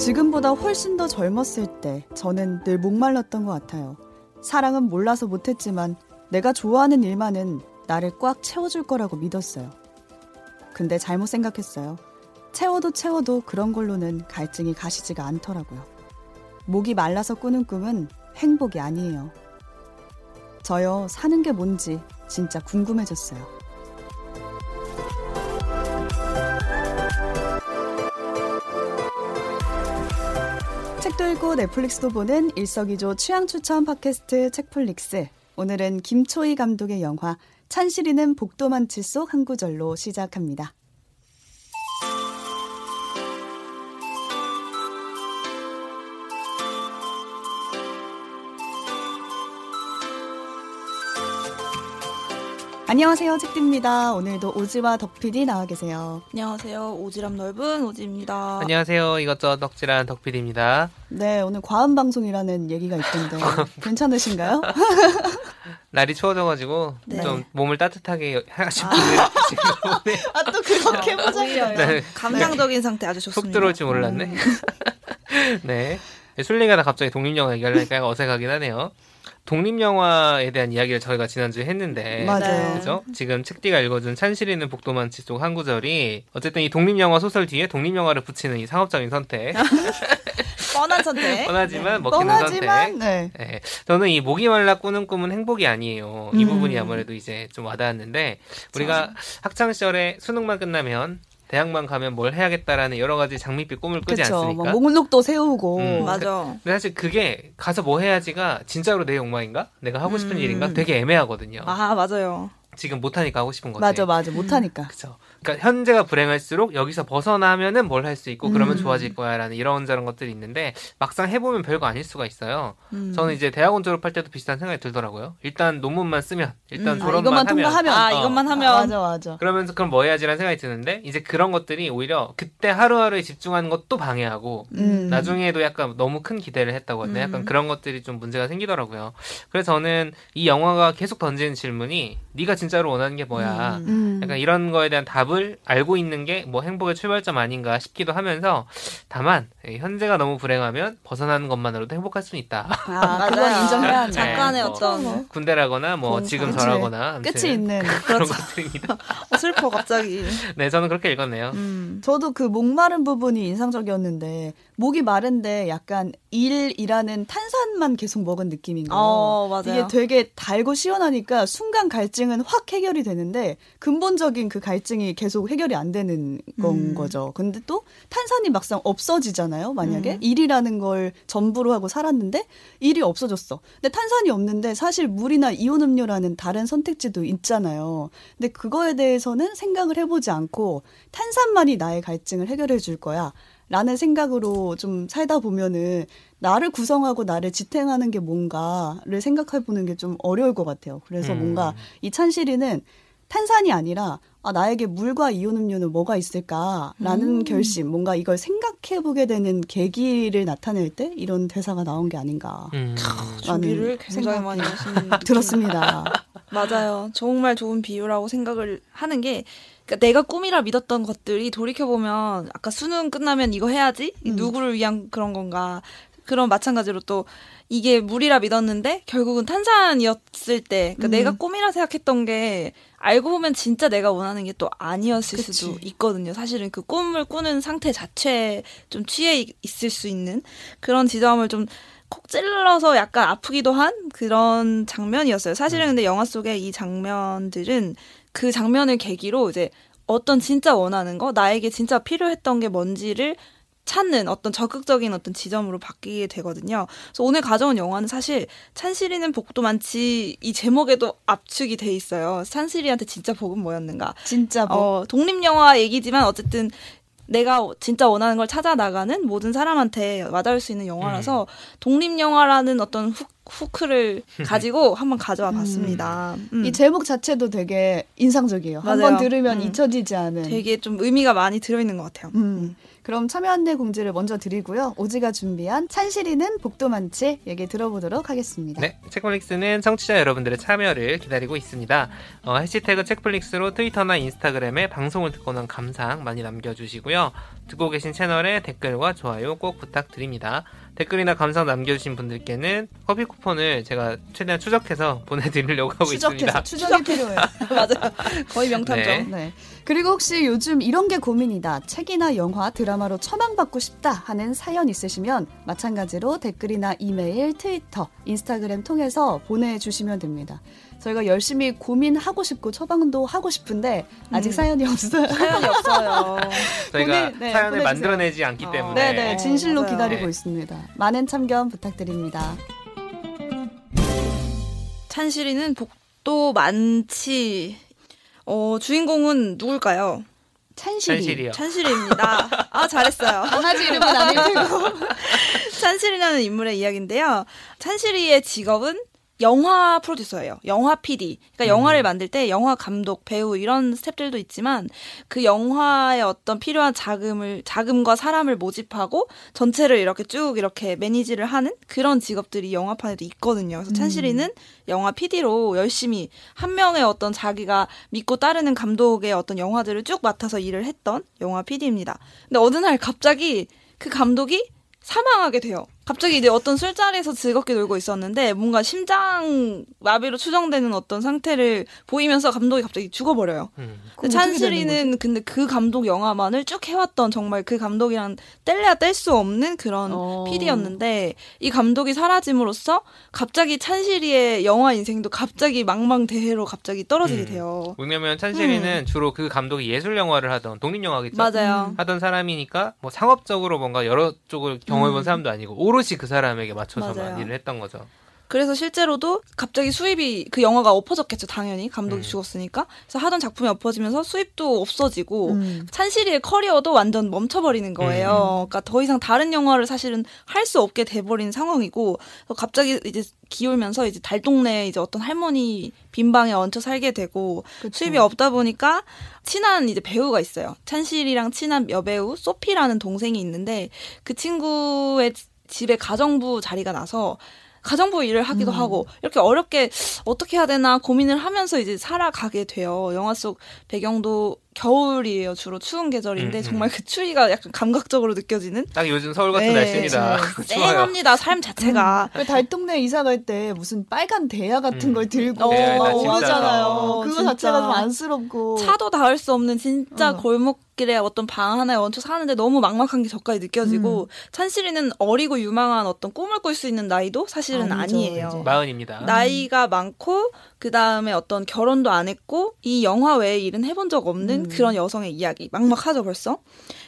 지금보다 훨씬 더 젊었을 때 저는 늘 목말랐던 것 같아요. 사랑은 몰라서 못했지만 내가 좋아하는 일만은 나를 꽉 채워줄 거라고 믿었어요. 근데 잘못 생각했어요. 채워도 채워도 그런 걸로는 갈증이 가시지가 않더라고요. 목이 말라서 꾸는 꿈은 행복이 아니에요. 저요, 사는 게 뭔지 진짜 궁금해졌어요. 읽고 넷플릭스도 보는 일석이조 취향 추천 팟캐스트 책플릭스. 오늘은 김초희 감독의 영화 찬실이는 복도만치 속 한 구절로 시작합니다. 안녕하세요, 책디입니다. 오늘도 오지와 덕PD 나와 계세요. 안녕하세요. 오지랖 넓은 오지입니다. 안녕하세요. 이것저것 덕질한 덕PD입니다. 네, 오늘 과음 방송이라는 얘기가 있던데 괜찮으신가요? 날이 추워져가지고 네. 좀 몸을 따뜻하게 하신 아. 분들이 지금 아, 또 그렇게 보자요. 네. 감상적인 상태 아주 좋습니다. 속 들어올지 몰랐네. 음. 네. 술래가다 갑자기 독립영화 얘기하려니까 약간 어색하긴 하네요. 독립 영화에 대한 이야기를 저희가 지난주에 했는데 맞아요. 그죠? 지금 책디가 읽어준 찬실이는 복도만치 속 한 구절이 어쨌든 이 독립 영화 소설 뒤에 독립 영화를 붙이는 이 상업적인 선택 뻔한 선택. 뻔하지만 먹히는 뻔하지만, 선택 네. 네, 저는 이 목이 말라 꾸는 꿈은 행복이 아니에요. 이 음. 부분이 아무래도 이제 좀 와닿았는데 우리가 학창 시절에 수능만 끝나면 대학만 가면 뭘 해야겠다라는 여러 가지 장밋빛 꿈을 꾸지 그쵸. 않습니까? 막 목록도 세우고. 음. 맞아. 근데 사실 그게 가서 뭐 해야지가 진짜로 내 욕망인가? 내가 하고 싶은 음. 일인가? 되게 애매하거든요. 아 맞아요. 지금 못하니까 하고 싶은 거지. 맞아, 맞아. 못하니까. 그쵸. 그러니까 현재가 불행할수록 여기서 벗어나면은 뭘 할 수 있고 그러면 음. 좋아질 거야라는 이런 저런 것들이 있는데 막상 해보면 별거 아닐 수가 있어요. 음. 저는 이제 대학원 졸업할 때도 비슷한 생각이 들더라고요. 일단 논문만 쓰면 일단 음. 아, 졸업만 이것만 하면 통과하면. 아 어. 이것만 하면 맞아, 맞아. 그러면서 그럼 뭐 해야지라는 생각이 드는데 이제 그런 것들이 오히려 그때 하루하루에 집중하는 것도 방해하고 음. 나중에도 약간 너무 큰 기대를 했다고 하네. 음. 약간 그런 것들이 좀 문제가 생기더라고요. 그래서 저는 이 영화가 계속 던지는 질문이 네가 진짜로 원하는 게 뭐야? 음. 음. 약간 이런 거에 대한 답을 알고 있는 게 뭐 행복의 출발점 아닌가 싶기도 하면서 다만 예, 현재가 너무 불행하면 벗어나는 것만으로도 행복할 수는 있다. 아, 그건 인정해야. 잠깐의 네, 어떤 뭐. 군대라거나 뭐 공상. 지금. 저라거나 끝이 있는. 그런 것들입니다. 어, 슬퍼 갑자기. 네, 저는 그렇게 읽었네요. 음. 저도 그 목마른 부분이 인상적이었는데 목이 마른데 약간 일이라는 탄산만 계속 먹은 느낌인 거예요. 어 맞아요. 이게 되게 달고 시원하니까 순간 갈증은 확 해결이 되는데 근본적인 그 갈증이 계속 해결이 안 되는 건 음. 거죠. 근데 또 탄산이 막상 없어지잖아요. 만약에 음. 일이라는 걸 전부로 하고 살았는데 일이 없어졌어. 근데 탄산이 없는데 사실 물이나 이온 음료라는 다른 선택지도 있잖아요. 근데 그거에 대해서는 생각을 해보지 않고 탄산만이 나의 갈증을 해결해 줄 거야. 라는 생각으로 좀 살다 보면은 나를 구성하고 나를 지탱하는 게 뭔가를 생각해 보는 게 좀 어려울 것 같아요. 그래서 음. 뭔가 이 찬실이는 탄산이 아니라 아, 나에게 물과 이온 음료는 뭐가 있을까라는 음. 결심, 뭔가 이걸 생각해 보게 되는 계기를 나타낼 때 이런 대사가 나온 게 아닌가 음. 준비를 굉장히 많이 하시는 들었습니다. 맞아요. 정말 좋은 비유라고 생각을 하는 게 그러니까 내가 꿈이라 믿었던 것들이 돌이켜 보면 아까 수능 끝나면 이거 해야지 이 음. 누구를 위한 그런 건가 그런 마찬가지로 또 이게 물이라 믿었는데 결국은 탄산이었을 때 그러니까 음. 내가 꿈이라 생각했던 게 알고 보면 진짜 내가 원하는 게 또 아니었을 그치. 수도 있거든요. 사실은 그 꿈을 꾸는 상태 자체에 좀 취해 있- 있을 수 있는 그런 지점을 좀 콕 찔러서 약간 아프기도 한 그런 장면이었어요. 사실은 근데 영화 속에 이 장면들은 그 장면을 계기로 이제 어떤 진짜 원하는 거, 나에게 진짜 필요했던 게 뭔지를 찾는 어떤 적극적인 어떤 지점으로 바뀌게 되거든요. 그래서 오늘 가져온 영화는 사실 찬실이는 복도 많지 이 제목에도 압축이 돼 있어요. 찬실이한테 진짜 복은 뭐였는가? 진짜 뭐 어, 독립 영화 얘기지만 어쨌든 내가 진짜 원하는 걸 찾아 나가는 모든 사람한테 와닿을 수 있는 영화라서 독립 영화라는 어떤 훅, 후크를 가지고 한번 가져와 봤습니다. 음. 이 제목 자체도 되게 인상적이에요. 한번 들으면 음. 잊혀지지 않은. 되게 좀 의미가 많이 들어있는 것 같아요. 음. 그럼 참여 안내 공지를 먼저 드리고요. 오지가 준비한 찬실이는 복도 많지 얘기 들어보도록 하겠습니다. 네, 책플릭스는 청취자 여러분들의 참여를 기다리고 있습니다. 어, 해시태그 책플릭스로 트위터나 인스타그램에 방송을 듣고 난 감상 많이 남겨주시고요. 듣고 계신 채널에 댓글과 좋아요 꼭 부탁드립니다. 댓글이나 감상 남겨주신 분들께는 커피 쿠폰을 제가 최대한 추적해서 보내드리려고 하고 추적해서 있습니다. 추적이 필요해요. 맞아요. 거의 명탐정. 네. 네. 그리고 혹시 요즘 이런 게 고민이다. 책이나 영화, 드라마로 처방받고 싶다 하는 사연 있으시면 마찬가지로 댓글이나 이메일, 트위터, 인스타그램 통해서 보내주시면 됩니다. 저희가 열심히 고민하고 싶고 처방도 하고 싶은데 아직 음. 사연이 없어요. 사연이 없어요. 저희가 보내- 네, 사연을 보내주세요. 만들어내지 않기 어. 때문에 네네, 진실로 맞아요. 기다리고 네. 있습니다. 많은 참견 부탁드립니다. 찬실이는 복도 많지. 어, 주인공은 누굴까요? 찬실이. 찬실이요. 찬실이입니다. 아, 잘했어요. 강아지 이름은 아닐 테고. 찬실이라는 인물의 이야기인데요. 찬실이의 직업은 영화 프로듀서예요. 영화 PD. 그러니까 음. 영화를 만들 때 영화 감독, 배우 이런 스텝들도 있지만 그 영화에 어떤 필요한 자금을 자금과 사람을 모집하고 전체를 이렇게 쭉 이렇게 매니지를 하는 그런 직업들이 영화판에도 있거든요. 그래서 찬실이는 영화 PD로 열심히 한 명의 어떤 자기가 믿고 따르는 감독의 어떤 영화들을 쭉 맡아서 일을 했던 영화 PD입니다. 근데 어느 날 갑자기 그 감독이 사망하게 돼요. 갑자기 이제 어떤 술자리에서 즐겁게 놀고 있었는데 뭔가 심장 마비로 추정되는 어떤 상태를 보이면서 감독이 갑자기 죽어버려요. 음. 근데 찬실이는 근데 그 감독 영화만을 쭉 해왔던 정말 그 감독이랑 뗄래야 뗄 수 없는 그런 어. PD였는데 이 감독이 사라짐으로써 갑자기 찬실이의 영화 인생도 갑자기 망망대해로 갑자기 떨어지게 음. 돼요. 왜냐면 찬실이는 주로 그 감독이 예술 영화를 하던 독립 영화겠죠. 맞아요. 하던 사람이니까 뭐 상업적으로 뭔가 여러 쪽을 경험해본 음. 사람도 아니고 오 롯이 그 사람에게 맞춰서만 맞아요. 일을 했던 거죠. 그래서 실제로도 갑자기 수입이 그 영화가 엎어졌겠죠 당연히 감독이 음. 죽었으니까 그래서 하던 작품이 엎어지면서 수입도 없어지고 음. 찬실이의 커리어도 완전 멈춰버리는 거예요. 그러니까 더 이상 다른 영화를 사실은 할 수 없게 돼버린 상황이고 갑자기 이제 기울면서 이제 달동네 이제 어떤 할머니 빈방에 얹혀 살게 되고 그쵸. 수입이 없다 보니까 친한 이제 배우가 있어요. 찬실이랑 친한 여배우 소피라는 동생이 있는데 그 친구의 집에 가정부 자리가 나서 가정부 일을 하기도 음. 하고 이렇게 어렵게 어떻게 해야 되나 고민을 하면서 이제 살아가게 돼요. 영화 속 배경도 겨울이에요. 주로 추운 계절인데 음, 음. 정말 그 추위가 약간 감각적으로 느껴지는 딱 요즘 서울 같은 네, 날씨입니다. 쌩합니다. 삶 자체가. 그 달동네 이사 갈 때 무슨 빨간 대야 같은 음. 걸 들고 네, 진짜. 오르잖아요. 어, 그거 진짜. 자체가 좀 안쓰럽고. 차도 닿을 수 없는 진짜 어. 골목길에 어떤 방 하나에 얹혀 사는데 너무 막막한 게 저까지 느껴지고 찬실이는 어리고 유망한 어떤 꿈을 꿀 수 있는 나이도 사실은 아니죠, 아니에요. 이제. 마흔입니다. 나이가 많고 그 다음에 어떤 결혼도 안 했고 이 영화 외에 일은 해본 적 없는 음. 그런 여성의 이야기 막막하죠 벌써.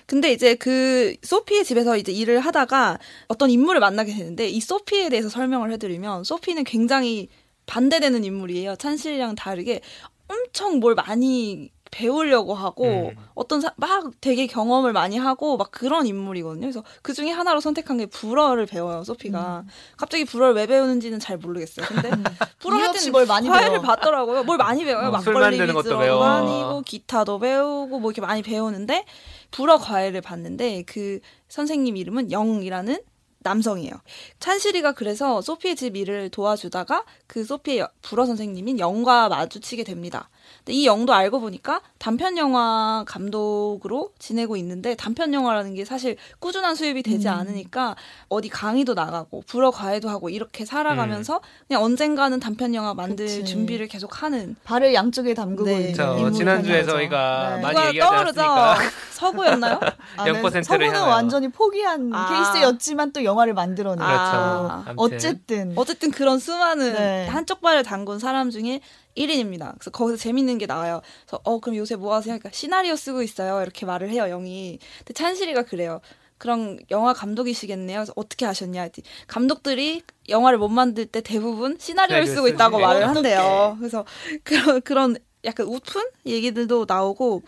근데 이제 그 소피의 집에서 이제 일을 하다가 어떤 인물을 만나게 되는데 이 소피에 대해서 설명을 해드리면 소피는 굉장히 반대되는 인물이에요. 찬실이랑 다르게 엄청 뭘 많이 배우려고 하고 음. 어떤 사- 막 되게 경험을 많이 하고 막 그런 인물이거든요. 그래서 그 중에 하나로 선택한 게 불어를 배워요. 소피가 갑자기 불어를 왜 배우는지는 잘 모르겠어요. 근데 불어 이유 할 때는 뭘 많이 과외를 배워. 받더라고요. 뭘 많이 배워요. 어, 술 막걸리 위주로. 다니고 기타도 배우고 뭐 이렇게 많이 배우는데 불어 과외를 받는데 그 선생님 이름은 영이라는 남성이에요. 찬실이가 그래서 소피의 집 일을 도와주다가 그 소피의 여- 불어 선생님인 영과 마주치게 됩니다. 근데 이 영도 알고 보니까 단편 영화 감독으로 지내고 있는데 단편 영화라는 게 사실 꾸준한 수입이 되지 음. 않으니까 어디 강의도 나가고 불어 과외도 하고 이렇게 살아가면서 그냥 언젠가는 단편 영화 만들 그치. 준비를 계속 하는 발을 양쪽에 담그고 네. 있는 저 인물이 지난주에. 저희가 네. 많이 얘기하지 떠오르죠? 않았습니까? 서구였나요? 아, 네. 0%를 서구는 향하여. 완전히 포기한 아. 케이스였지만 또 영화를 만들어내죠. 그렇죠. 아. 어쨌든 어쨌든 그런 수많은 네. 한쪽 발을 담근 사람 중에 1인입니다. 그래서 거기서 재밌는 게 나와요. 그래서 어 그럼 요새 뭐 하세요? 그러니까 시나리오 쓰고 있어요. 이렇게 말을 해요. 영이. 근데 찬실이가 그래요. 그럼 영화 감독이시겠네요. 그래서 어떻게 아셨냐? 했더니 감독들이 영화를 못 만들 때 대부분 시나리오를 시나리오 쓰고 있다고. 말을. 한대요. 그래서 그런 그런 약간 우픈 얘기들도 나오고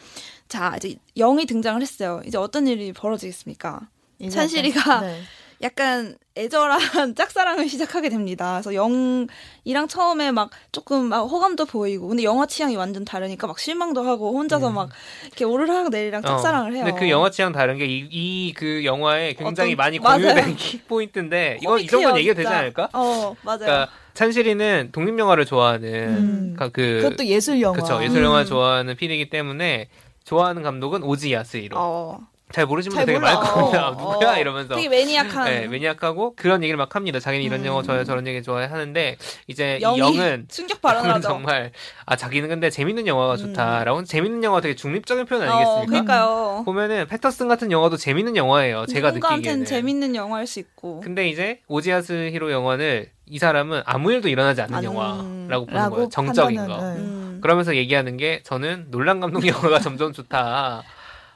자 이제 영이 등장을 했어요. 이제 어떤 일이 벌어지겠습니까? 찬실이가 네. 약간 애절한 짝사랑을 시작하게 됩니다. 그래서 영이랑 처음에 막 조금 막 호감도 보이고 근데 영화 취향이 완전 다르니까 막 실망도 하고 혼자서 음. 막 이렇게 오르락 내리락 짝사랑을 해요. 근데 그 영화 취향 다른 게 이 그 영화에 굉장히 어떤- 많이 맞아요. 공유된 킥포인트인데 이건 이 정도는 얘기가 되지. 않을까? 어 맞아요. 그러니까 찬실이는 독립 영화를 좋아하는 음. 그러니까 그 그것도 예술 영화. 그쵸 예술 영화 음. 좋아하는 필이기 때문에 좋아하는 감독은 오지 야스히로. 어, 잘 모르시는 잘 분들 되게 몰라. 많거든요. 어, 누구야 어. 이러면서. 되게 매니악한 네, 매니악하고 그런 얘기를 막 합니다. 자기는 이런 음. 영화 좋아해 저런 얘기 좋아해 하는데 이제 영이 이 영은 충격 발언하죠. 정말 아 자기는 근데 재밌는 영화가 음. 좋다라고 재밌는 영화 되게 중립적인 표현 어, 아니겠습니까? 그러니까요. 보면은 패터슨 같은 영화도 재밌는 영화예요. 제가 느끼기에는. 재밌는 영화일 수 있고. 근데 이제 오지아스 히로 영화는 이 사람은 아무 일도 일어나지 않는 안- 영화라고 보는 거예요. 정적인 거. 판단은, 네. 음. 그러면서 얘기하는 게 저는 놀란 감독 영화가 점점 좋다.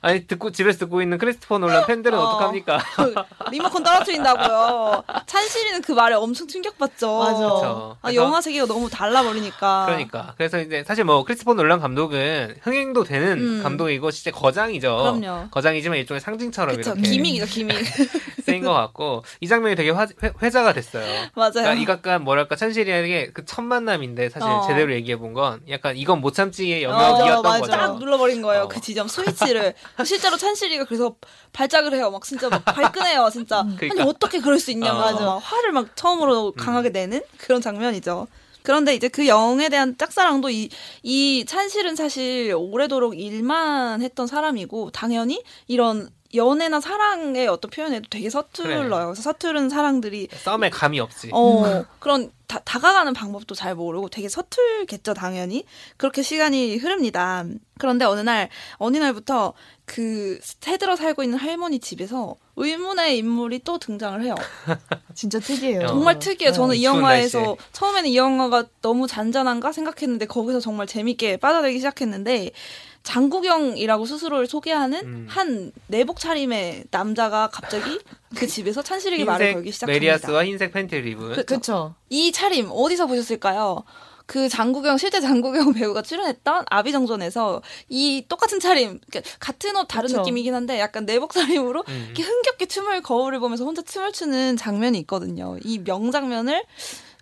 아니 듣고 집에서 듣고 있는 크리스토퍼 놀란 팬들은 어. 어. 떡합니까 리모컨 떨어뜨린다고요. 찬실이는 그 말에 엄청 충격받죠. 맞아. 아, 영화 세계가 너무 달라 버리니까. 그러니까 그래서 이제 사실 뭐 크리스토퍼 놀란 감독은 흥행도 되는 음. 감독이고 진짜 거장이죠. 그럼요. 거장이지만 일종의 상징처럼 그쵸. 이렇게 기믹이죠, 기믹. 쓰인 것 같고 이 장면이 되게 화, 회, 자가 됐어요. 맞아요. 그러니까 이 약간 뭐랄까 찬실이에게 그 첫 만남인데 사실 어. 제대로 얘기해 본 건 약간 이건 못 참지의 어, 영역이었던. 거죠. 딱 눌러버린 거예요. 어. 그 지점 스위치를. 실제로 찬실이가 그래서 발작을 해요. 막 진짜 막 발끈해요. 진짜. 그러니까. 아니 어떻게 그럴 수 있냐면서 어. 막 화를 막 처음으로 강하게 내는 그런 장면이죠. 그런데 이제 그 영에 대한 짝사랑도 이, 이 찬실은 사실 오래도록 일만 했던 사람이고 당연히 이런 연애나 사랑의 어떤 표현에도 되게 서툴러요. 그래. 그래서 서투른 사랑들이 썸에 감이 없지. 어, 그런 다, 다가가는 방법도 잘 모르고 되게 서툴겠죠, 당연히. 그렇게 시간이 흐릅니다. 그런데 어느 날, 어느 날부터 그 새들어 살고 있는 할머니 집에서 의문의 인물이 또 등장을 해요. 진짜 특이해요. 어. 정말 특이해요. 저는 이 추운 영화에서. 처음에는 이 영화가 너무 잔잔한가 생각했는데 거기서 정말 재밌게 빠져들기 시작했는데 장국영이라고 스스로를 소개하는 음. 한 내복 차림의 남자가 갑자기 그 집에서 찬실에게 말을 걸기 시작합니다. 메리아스와 흰색 팬티를 입은 그- 그쵸. 이 차림 어디서 보셨을까요? 그 장국영 실제 장국영 배우가 출연했던 아비정전에서 이 똑같은 차림 그러니까 같은 옷 다른 그쵸. 느낌이긴 한데 약간 내복 차림으로 음. 이렇게 흥겹게 춤을 거울을 보면서 혼자 춤을 추는 장면이 있거든요. 이 명장면을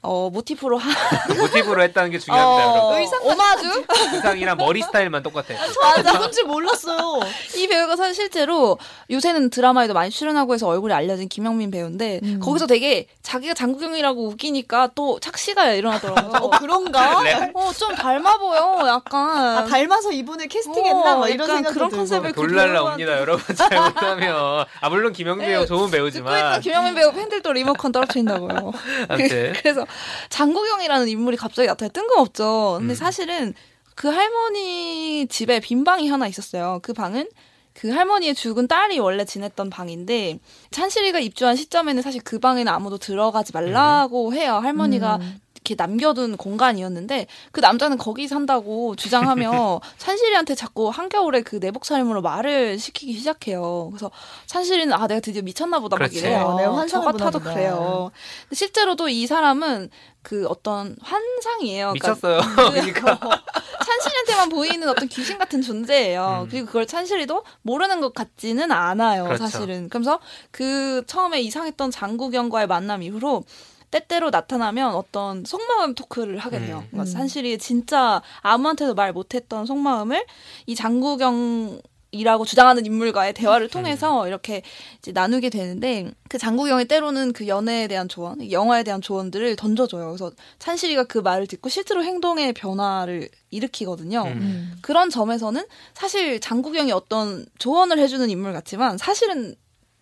어 모티프로 한 모티브로 했다는 게 중요합니다, 어, 여러분. 의상 오마주 의상이랑 머리 스타일만 똑같아. 맞아. 누군지 몰랐어요. 이 배우가 사실 실제로 요새는 드라마에도 많이 출연하고 해서 얼굴이 알려진 김영민 배우인데 음. 거기서 되게 자기가 장국영이라고 웃기니까 또 착시가 일어나더라고요. 어, 그런가? 네. 어, 좀 닮아 보여, 약간. 아, 닮아서 이분을 캐스팅했나? 어, 막 이런 생각도 그런. 컨셉을 배우한테- 옵니다, 여러분. 잘못하면. 아, 물론 김영민 배우 좋은 듣고 있던 배우지만. 김영민 배우 팬들도 리모컨 떨어뜨린다고요. 아무튼. 그래서 장국영이라는 인물이 갑자기 나타나 뜬금없죠. 근데 음. 사실은 그 할머니 집에 빈 방이 하나 있었어요. 그 방은 그 할머니의 죽은 딸이 원래 지냈던 방인데 찬실이가 입주한 시점에는 사실 그 방에는 아무도 들어가지 말라고 해요. 할머니가 음. 이렇게 남겨둔 공간이었는데 그 남자는 거기 산다고 주장하며 찬실이한테 자꾸 한겨울에 그 내복 차림으로 말을 시키기 시작해요. 그래서 찬실이는 아 내가 드디어 미쳤나 보다 막. 이래요. 어, 내가 저 같아도 보다. 그래요. 근데 실제로도 이 사람은 그 어떤 환상이에요. 그러니까 미쳤어요. 그러니까. 찬실이한테만 보이는 어떤 귀신 같은 존재예요. 음. 그리고 그걸 찬실이도 모르는 것 같지는 않아요, 그렇죠. 사실은. 그러면서 그 처음에 이상했던 장국영과의 만남 이후로 때때로 나타나면 어떤 속마음 토크를 하게 돼요. 음. 그러니까 음. 찬실이 진짜 아무한테도 말 못했던 속마음을 이 장국영 이라고 주장하는 인물과의 대화를 통해서 이렇게 이제 나누게 되는데 그 장국영이 때로는 그 연애에 대한 조언, 영화에 대한 조언들을 던져줘요. 그래서 찬실이가 그 말을 듣고 실제로 행동의 변화를 일으키거든요. 음. 음. 그런 점에서는 사실 장국영이 어떤 조언을 해주는 인물 같지만 사실은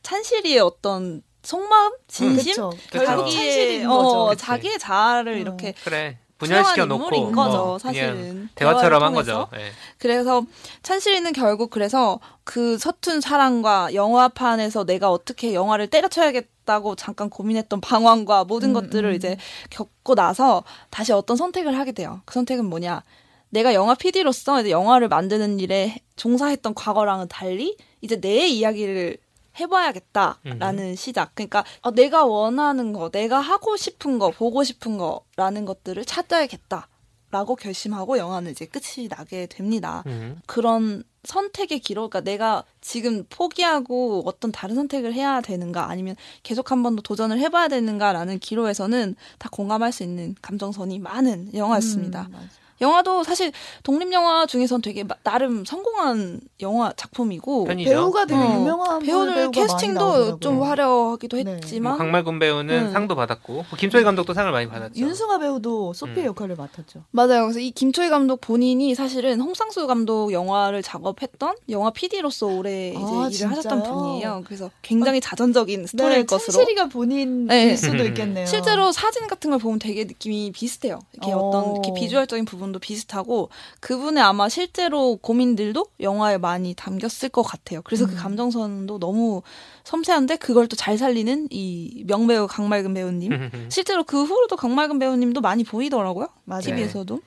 찬실이의 어떤 속마음, 진심, 그쵸. 그쵸. 결국 자기의 찬실인 어, 거죠. 자기의 자아를 음. 이렇게 그래. 분열시켜 놓고. 인물인 거죠, 어, 그냥 사실은. 대화처럼 한. 거죠. 예. 그래서 찬실이는 결국 그래서 그 서툰 사랑과 영화판에서 내가 어떻게 영화를 때려쳐야겠다고 잠깐 고민했던 방황과 모든 음, 것들을 음. 이제 겪고 나서 다시 어떤 선택을 하게 돼요. 그 선택은 뭐냐? 내가 영화 PD로서 이제 영화를 만드는 일에 종사했던 과거랑은 달리 이제 내 이야기를 해봐야겠다라는 시작. 그러니까 어, 내가 원하는 거, 내가 하고 싶은 거, 보고 싶은 거라는 것들을 찾아야겠다 라고 결심하고 영화는 이제 끝이 나게 됩니다. 음. 그런 선택의 기로, 그러니까 내가 지금 포기하고 어떤 다른 선택을 해야 되는가, 아니면 계속 한 번 더 도전을 해봐야 되는가라는 기로에서는 다 공감할 수 있는 감정선이 많은 영화였습니다. 음, 맞아. 영화도 사실 독립 영화 중에선 되게 마- 나름 성공한 영화 작품이고 편이죠. 배우가 되게 어, 유명한 배우들 캐스팅도. 좀 화려하기도 네. 했지만 뭐 강말군 배우는 음. 상도 받았고 뭐 김초희 감독도 상을 많이 받았죠. 윤승아 배우도 소피의 음. 역할을 맡았죠. 맞아요. 그래서 이 김초희 감독 본인이 사실은 홍상수 감독 영화를 작업했던 영화 PD로서 오래 이제 아, 일을 하셨던 진짜요? 분이에요. 그래서 굉장히 자전적인 스토리일 네, 것으로. 찬실이가 본인일 네. 수도 있겠네요. 실제로 사진 같은 걸 보면 되게 느낌이 비슷해요. 이렇게 어. 어떤 이렇게 비주얼적인 부분 도 비슷하고 그분의 아마 실제로 고민들도 영화에 많이 담겼을 것 같아요. 그래서 음. 그 감정선도 너무 섬세한데 그걸 또 잘 살리는 이 명배우 강말근 배우님. 실제로 그 후로도 강말근 배우님도 많이 보이더라고요. 맞아요. TV에서도.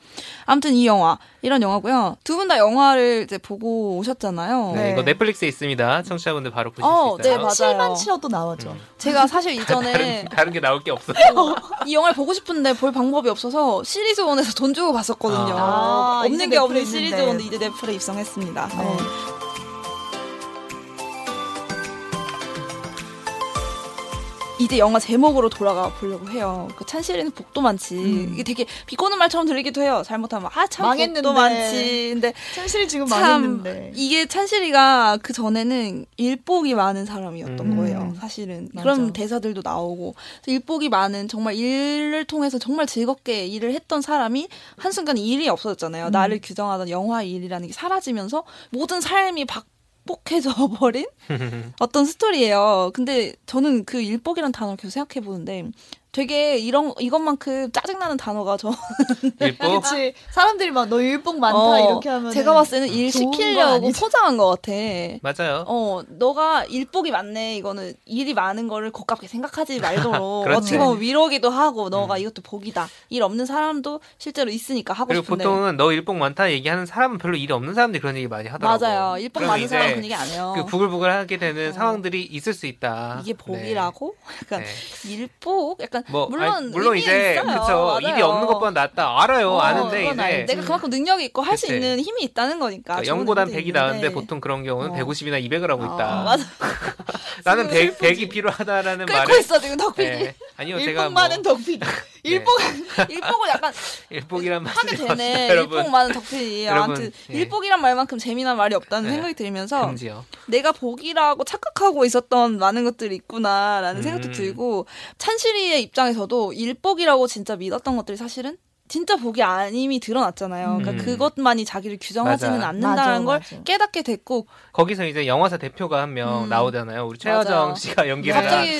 아무튼 이 영화 이런 영화고요. 두 분 다 영화를 이제 보고 오셨잖아요. 네, 네. 이거 넷플릭스에 있습니다. 청취자분들 바로 보실 어, 수 있어요. 네, 맞아요. 실만 치어도 나오죠. 음. 제가 사실 다른, 이전에 다른 게 나올 게 없어. 이 영화를 보고 싶은데 볼 방법이 없어서 시리즈원에서 돈 주고 봤었거든요. 아, 이제 없는 게 없는. 시리즈원인데 이제 넷플에 입성했습니다. 네. 이제 영화 제목으로 돌아가 보려고 해요. 그 찬실이는 복도 많지. 음. 이게 되게 비꼬는 말처럼 들리기도 해요. 잘못하면 아참 망했는데. 복도 많지. 근데 찬실이 지금 참 망했는데. 이게 찬실이가 그 전에는 일복이 많은 사람이었던 음. 거예요. 사실은 맞아. 그런 대사들도 나오고 일복이 많은 정말 일을 통해서 정말 즐겁게 일을 했던 사람이 한 순간 일이 없어졌잖아요. 음. 나를 규정하던 영화 일이라는 게 사라지면서 모든 삶이 박복해져 버린 어떤 스토리예요. 근데 저는 그 일복이란 단어를 계속 생각해 보는데 되게 이런 이것만큼 짜증나는 단어가 저 일부 그치. 사람들이 막 너 일복 많다 어, 이렇게 하면 제가 봤을 때는 일 시키려고. 포장한 것 같아. 맞아요. 어, 너가 일복이 많네. 이거는 일이 많은 거를 고깝게 생각하지 말도록. 어떻게 보면 위로기도 하고 너가 음. 이것도 복이다. 일 없는 사람도 실제로 있으니까 하고 그리고 싶은데. 보통은 너 일복 많다 얘기하는 사람은 별로 일이 없는 사람들이 그런 얘기 많이 하더라고요. 맞아요. 일복 많은 이제 사람 은 그런 얘기 안 해요. 그 부글부글 하게 되는 어. 상황들이 있을 수 있다. 이게 복이라고? 약간 네. 일복? 약간 뭐 물론 아니, 물론 이제. 그쵸 맞아요. 일이 없는 것보다 낫다 알아요 어, 아는데 이제 알지. 내가 그만큼 능력이 있고 할 수. 있는 힘이 있다는 거니까. 그러니까 0보단 좋은 100이 힘도 나은데. 보통 그런 경우는 어. 150이나 200을 하고 있다. 어. 나는 지금 100, 100 이 필요하다라는 말을 있어 지금 덕PD. 네. 아니요 제가 뭐 많은 덕피. 일복 일복을 약간 일복이란 하게 말을 되네. 여러분 일복 많은. 여러분, 아무튼 예. 일복이란 말만큼 재미난 말이 없다는 네. 생각이 들면서 금지요. 내가 복이라고 착각하고 있었던 많은 것들이 있구나라는 음. 생각도 들고 찬실이의 입장에서도 일복이라고 진짜 믿었던 것들이 사실은 진짜 복이 아님이 드러났잖아요. 그러니까 음. 그것만이 자기를 규정하지는 맞아. 않는다는 맞아, 걸 맞아. 깨닫게 됐고 거기서 이제 영화사 대표가 한명 음. 나오잖아요. 우리 맞아요. 최하정 씨가 연기를 한 갑자기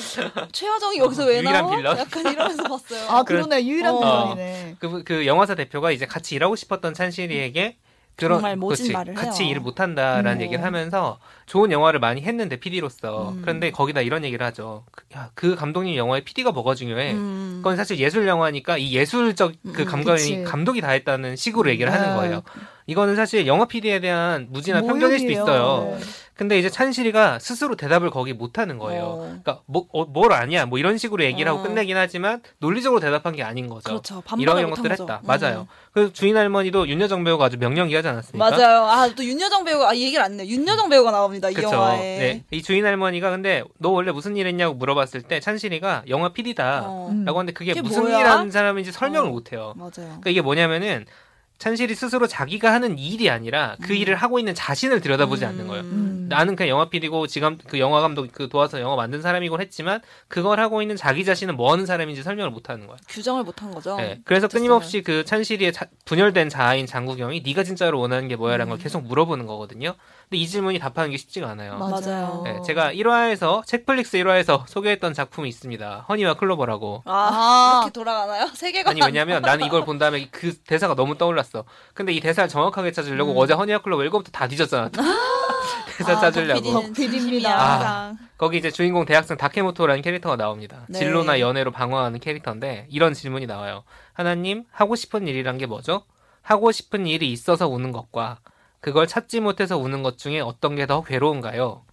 최하정이 여기서 왜 유일한 나와? 빌런? 약간 이러면서 봤어요. 아 그러네 유일한 어. 빌런이네. 그, 그 영화사 대표가 이제 같이 일하고 싶었던 찬실이에게 그런 정말 모진 그치, 말을 같이 해요. 일을 못한다라는 음. 얘기를 하면서 좋은 영화를 많이 했는데 PD로서 음. 그런데 거기다 이런 얘기를 하죠. 그, 야, 그 감독님 영화에 PD가 뭐가 중요해? 음. 그건 사실 예술 영화니까 이 예술적 그 음, 그치. 감독이 다 했다는 식으로 얘기를 하는 아, 거예요. 이거는 사실 영화 PD에 대한 무지나 편견일 수도. 있어요. 네. 근데 이제 찬실이가 스스로 대답을 거기 못 하는 거예요. 어. 그러니까 뭐, 어, 뭘 아냐 뭐 이런 식으로 얘기를 하고 어. 끝내긴 하지만 논리적으로 대답한 게 아닌 거죠. 그렇죠. 이런 이런 것들. 했다. 음. 맞아요. 그 주인 할머니도 윤여정 배우가 아주 명령기하지 않았습니까? 맞아요. 아, 또 윤여정 배우가, 아, 이 얘기를 안 했네. 윤여정 배우가 나옵니다, 이 그쵸. 영화에. 네. 이 주인 할머니가 근데 너 원래 무슨 일 했냐고 물어봤을 때 찬실이가 영화 PD다. 어, 음. 라고 하는데 그게 그게 무슨 뭐야? 일 하는 사람인지 설명을 어. 못 해요. 맞아요. 그러니까 이게 뭐냐면은 찬실이 스스로 자기가 하는 일이 아니라 그 음. 일을 하고 있는 자신을 들여다보지 음. 않는 거예요. 음. 나는 그냥 영화 PD고 지금 그 영화 감독 그 도와서 영화 만든 사람이곤 했지만 그걸 하고 있는 자기 자신은 뭐 하는 사람인지 설명을 못 하는 거야. 규정을 못 한 거죠. 네. 그래서. 끊임없이 그 찬실이의 자- 분열된 자아인 장국영이 네가 진짜로 원하는 게 뭐야라는 걸 음. 계속 물어보는 거거든요. 근데 이 질문이 답하는 게 쉽지가 않아요. 맞아요. 네, 제가 1화에서 책플릭스 1화에서 소개했던 작품이 있습니다. 허니와 클로버라고. 아, 아. 이렇게 돌아가나요? 세계관. 아니 왜냐면 나는 이걸 본 다음에 그 대사가 너무 떠올랐어. 근데 이 대사를 정확하게 찾으려고 음. 어제 허니와 클로버 1권부터 다 뒤졌잖아. 대사 아, 찾으려고. 덕PD입니다. 진심이야, 아. 항상. 거기 이제 주인공 대학생 다케모토라는 캐릭터가 나옵니다. 네. 진로나 연애로 방황하는 캐릭터인데 이런 질문이 나와요. 하나님 하고 싶은 일이란 게 뭐죠? 하고 싶은 일이 있어서 우는 것과 그걸 찾지 못해서 우는 것 중에 어떤 게 더 괴로운가요?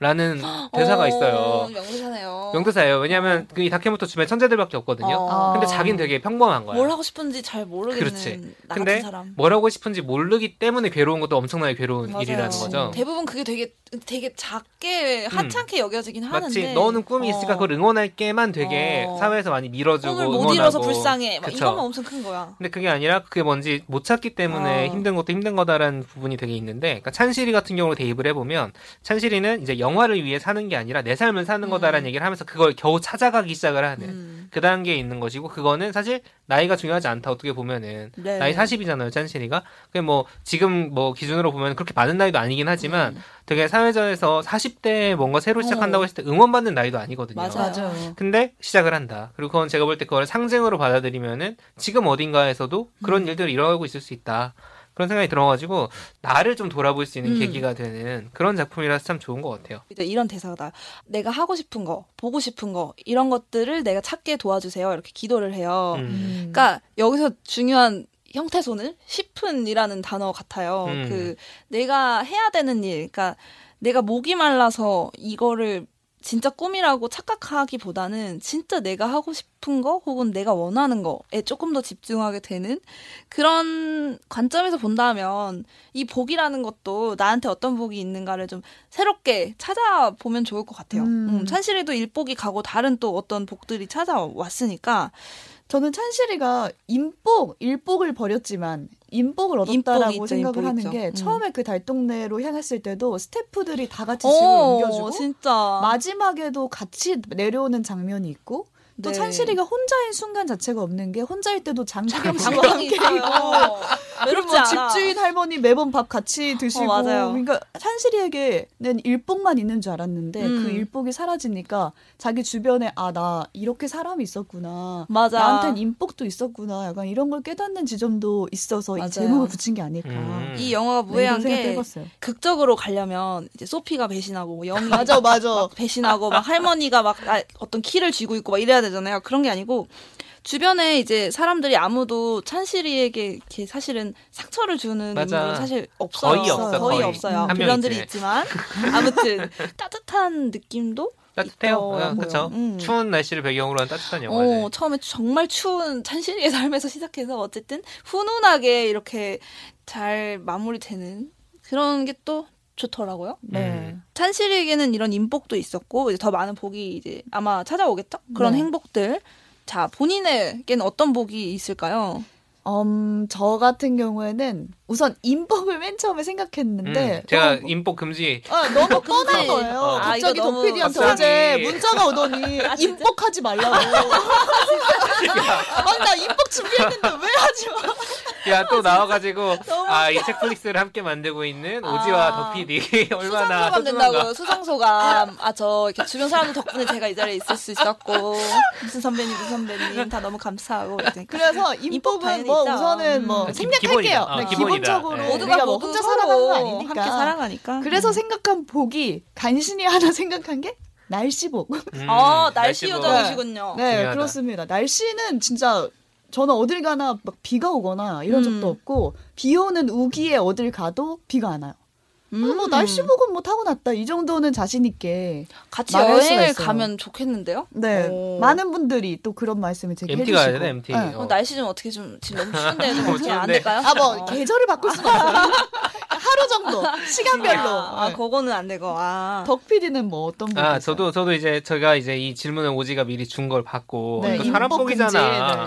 라는 대사가 있어요. 명대사네요. 명대사예요. 왜냐하면 그 이 다케모토 주변에 천재들밖에 없거든요. 어. 근데 자기는 되게 평범한 거야. 뭘 하고 싶은지 잘 모르겠는 그렇지. 나 근데 같은 사람. 뭘 하고 싶은지 모르기 때문에 괴로운 것도 엄청나게 괴로운 맞아요. 일이라는 거죠. 대부분 그게 되게 되게 작게 하찮게 여겨지긴 하는데. 마치 너는 꿈이 있으니까 어. 그걸 응원할게만 되게 어. 사회에서 많이 밀어주고 꿈을 못. 이뤄서 불쌍해. 막 그쵸. 이것만 엄청 큰 거야. 근데 그게 아니라 그게 뭔지 못 찾기 때문에 어. 힘든 것도 힘든 거다라는 부분이 되게 있는데 그러니까 찬실이 같은 경우로 대입을 해보면 찬실이는 이제 영 화를 위해 사는 게 아니라 내 삶을 사는 거다라는 음. 얘기를 하면서 그걸 겨우 찾아가기 시작을 하는 음. 그 단계에 있는 것이고 그거는 사실 나이가 중요하지 않다 어떻게 보면은 네. 나이 40이잖아요 찬실이가 그게 뭐 지금 뭐 기준으로 보면 그렇게 많은 나이도 아니긴 하지만 음. 되게 사회전에서 40대에 뭔가 새로 시작한다고 어. 했을 때 응원받는 나이도 아니거든요 맞아요. 맞아요. 근데 시작을 한다. 그리고 그건 제가 볼 때 그걸 상징으로 받아들이면은 지금 어딘가에서도 그런 음. 일들이 일어나고 있을 수 있다. 그런 생각이 들어가지고 나를 좀 돌아볼 수 있는 음. 계기가 되는 그런 작품이라서 참 좋은 것 같아요. 이제 이런 대사다. 내가 하고 싶은 거, 보고 싶은 거 이런 것들을 내가 찾게 도와주세요. 이렇게 기도를 해요. 음. 그러니까 여기서 중요한 형태손을 싶은이라는 단어 같아요. 음. 그 내가 해야 되는 일, 그러니까 내가 목이 말라서 이거를 진짜 꿈이라고 착각하기보다는 진짜 내가 하고 싶은 거 혹은 내가 원하는 거에 조금 더 집중하게 되는 그런 관점에서 본다면 이 복이라는 것도 나한테 어떤 복이 있는가를 좀 새롭게 찾아보면 좋을 것 같아요. 음. 음, 찬실이도 일복이 가고 다른 또 어떤 복들이 찾아왔으니까 저는 찬실이가 인복, 일복을 버렸지만 인복을 인복이 얻었다라고 있죠, 생각을 인복 하는. 게 음. 처음에 그 달동네로 향했을 때도 스태프들이 다 같이 집을 어, 옮겨주고 진짜 마지막에도 같이 내려오는 장면이 있고 또 네. 찬실이가 혼자인 순간 자체가 없는 게 혼자일 때도 장기경 씨와 함께. 있고 외롭지 뭐. 집주인 할머니 매번 밥 같이 드시고 어, 맞아요. 그러니까 찬실이에게는 일복만 있는 줄 알았는데 음. 그 일복이 사라지니까 자기 주변에 아 나 이렇게 사람이 있었구나 맞아. 나한텐 인복도 있었구나 약간 이런 걸 깨닫는 지점도 있어서 맞아요. 이 제목을 붙인 게 아닐까 음. 이 영화가 네, 무해한 생각도 게 해봤어요. 극적으로 가려면 이제 소피가 배신하고 뭐 영이 맞아 맞아 막 배신하고 막 할머니가 막 아, 어떤 키를 쥐고 있고 막 이래야 되잖아요. 그런 게 아니고 주변에 이제 사람들이 아무도 찬실이에게 이렇게 사실은 상처를 주는 맞아. 인물은 사실 없어요. 거의 없어, 거의 거의. 없어요. 빌런들이 있지. 있지만 아무튼 따뜻한 느낌도 따뜻해요. 그렇죠. 음. 추운 날씨를 배경으로 한 따뜻한 영화죠. 어, 처음에 정말 추운 찬실이의 삶에서 시작해서 어쨌든 훈훈하게 이렇게 잘 마무리되는 그런 게 또 좋더라고요. 네. 음. 찬실에게는 이런 인복도 있었고 이제 더 많은 복이 이제 아마 찾아오겠죠. 그런 네. 행복들. 자 본인에게는 어떤 복이 있을까요? 음, 저 같은 경우에는 우선 인복을 맨 처음에 생각했는데 음, 제가 너무, 인복 금지 아, 너무 뻔한? 거예요. 어. 아, 갑자기 덕PD한테 갑자기. 어제 문자가 오더니 아? 인복하지 말라고. 아니 나 인복 준비했는데 왜 하지 마? 야또 나와가지고 너무 아이 책플릭스를 함께 만들고 있는 오지와 아. 덕PD 얼마나 수상소감. 된다고요. 수상소감. 아 저 이렇게 주변 사람들 덕분에 제가 이 자리에 있을 수 있었고 무슨 선배님 무슨 선배님 다 너무 감사하고. 그래서 인복 인복은 뭐 있죠. 우선은 뭐 음. 생략할게요. 기본이다. 아, 네, 기본이다. 기본적으로 네. 모두가 뭐 모두 혼자 살아가는 거 아니니까. 함께 살아가니까. 그래서 음. 생각한 복이 간신히 하나 생각한 게 날씨복. 음, 아 날씨 요정이시군요. 네, 중요하다. 그렇습니다. 날씨는 진짜 저는 어딜 가나 막 비가 오거나 이런 적도 음. 없고 비 오는 우기에 어딜 가도 비가 안 와요. 음. 뭐 날씨복은 뭐 타고났다 이 정도는 자신 있게 같이 여행을 있어요. 가면 좋겠는데요. 네 오. 많은 분들이 또 그런 말씀을 제게 MT 해주시고 가야 되네, MT. 네. 어, 날씨 좀 어떻게 좀 지금 너무 추운데 좀 어떻게 안. 될까요? 아뭐 어. 계절을 바꿀 수가 없어요. 하루 정도 시간별로. 아, 아, 네. 그거는 안 되고. 아. 덕 PD는 뭐 어떤 분? 아 저도 저도 이제 제가 이제 이 질문을 오지가 미리 준 걸 받고 네, 인복 사람복이잖아. 금지,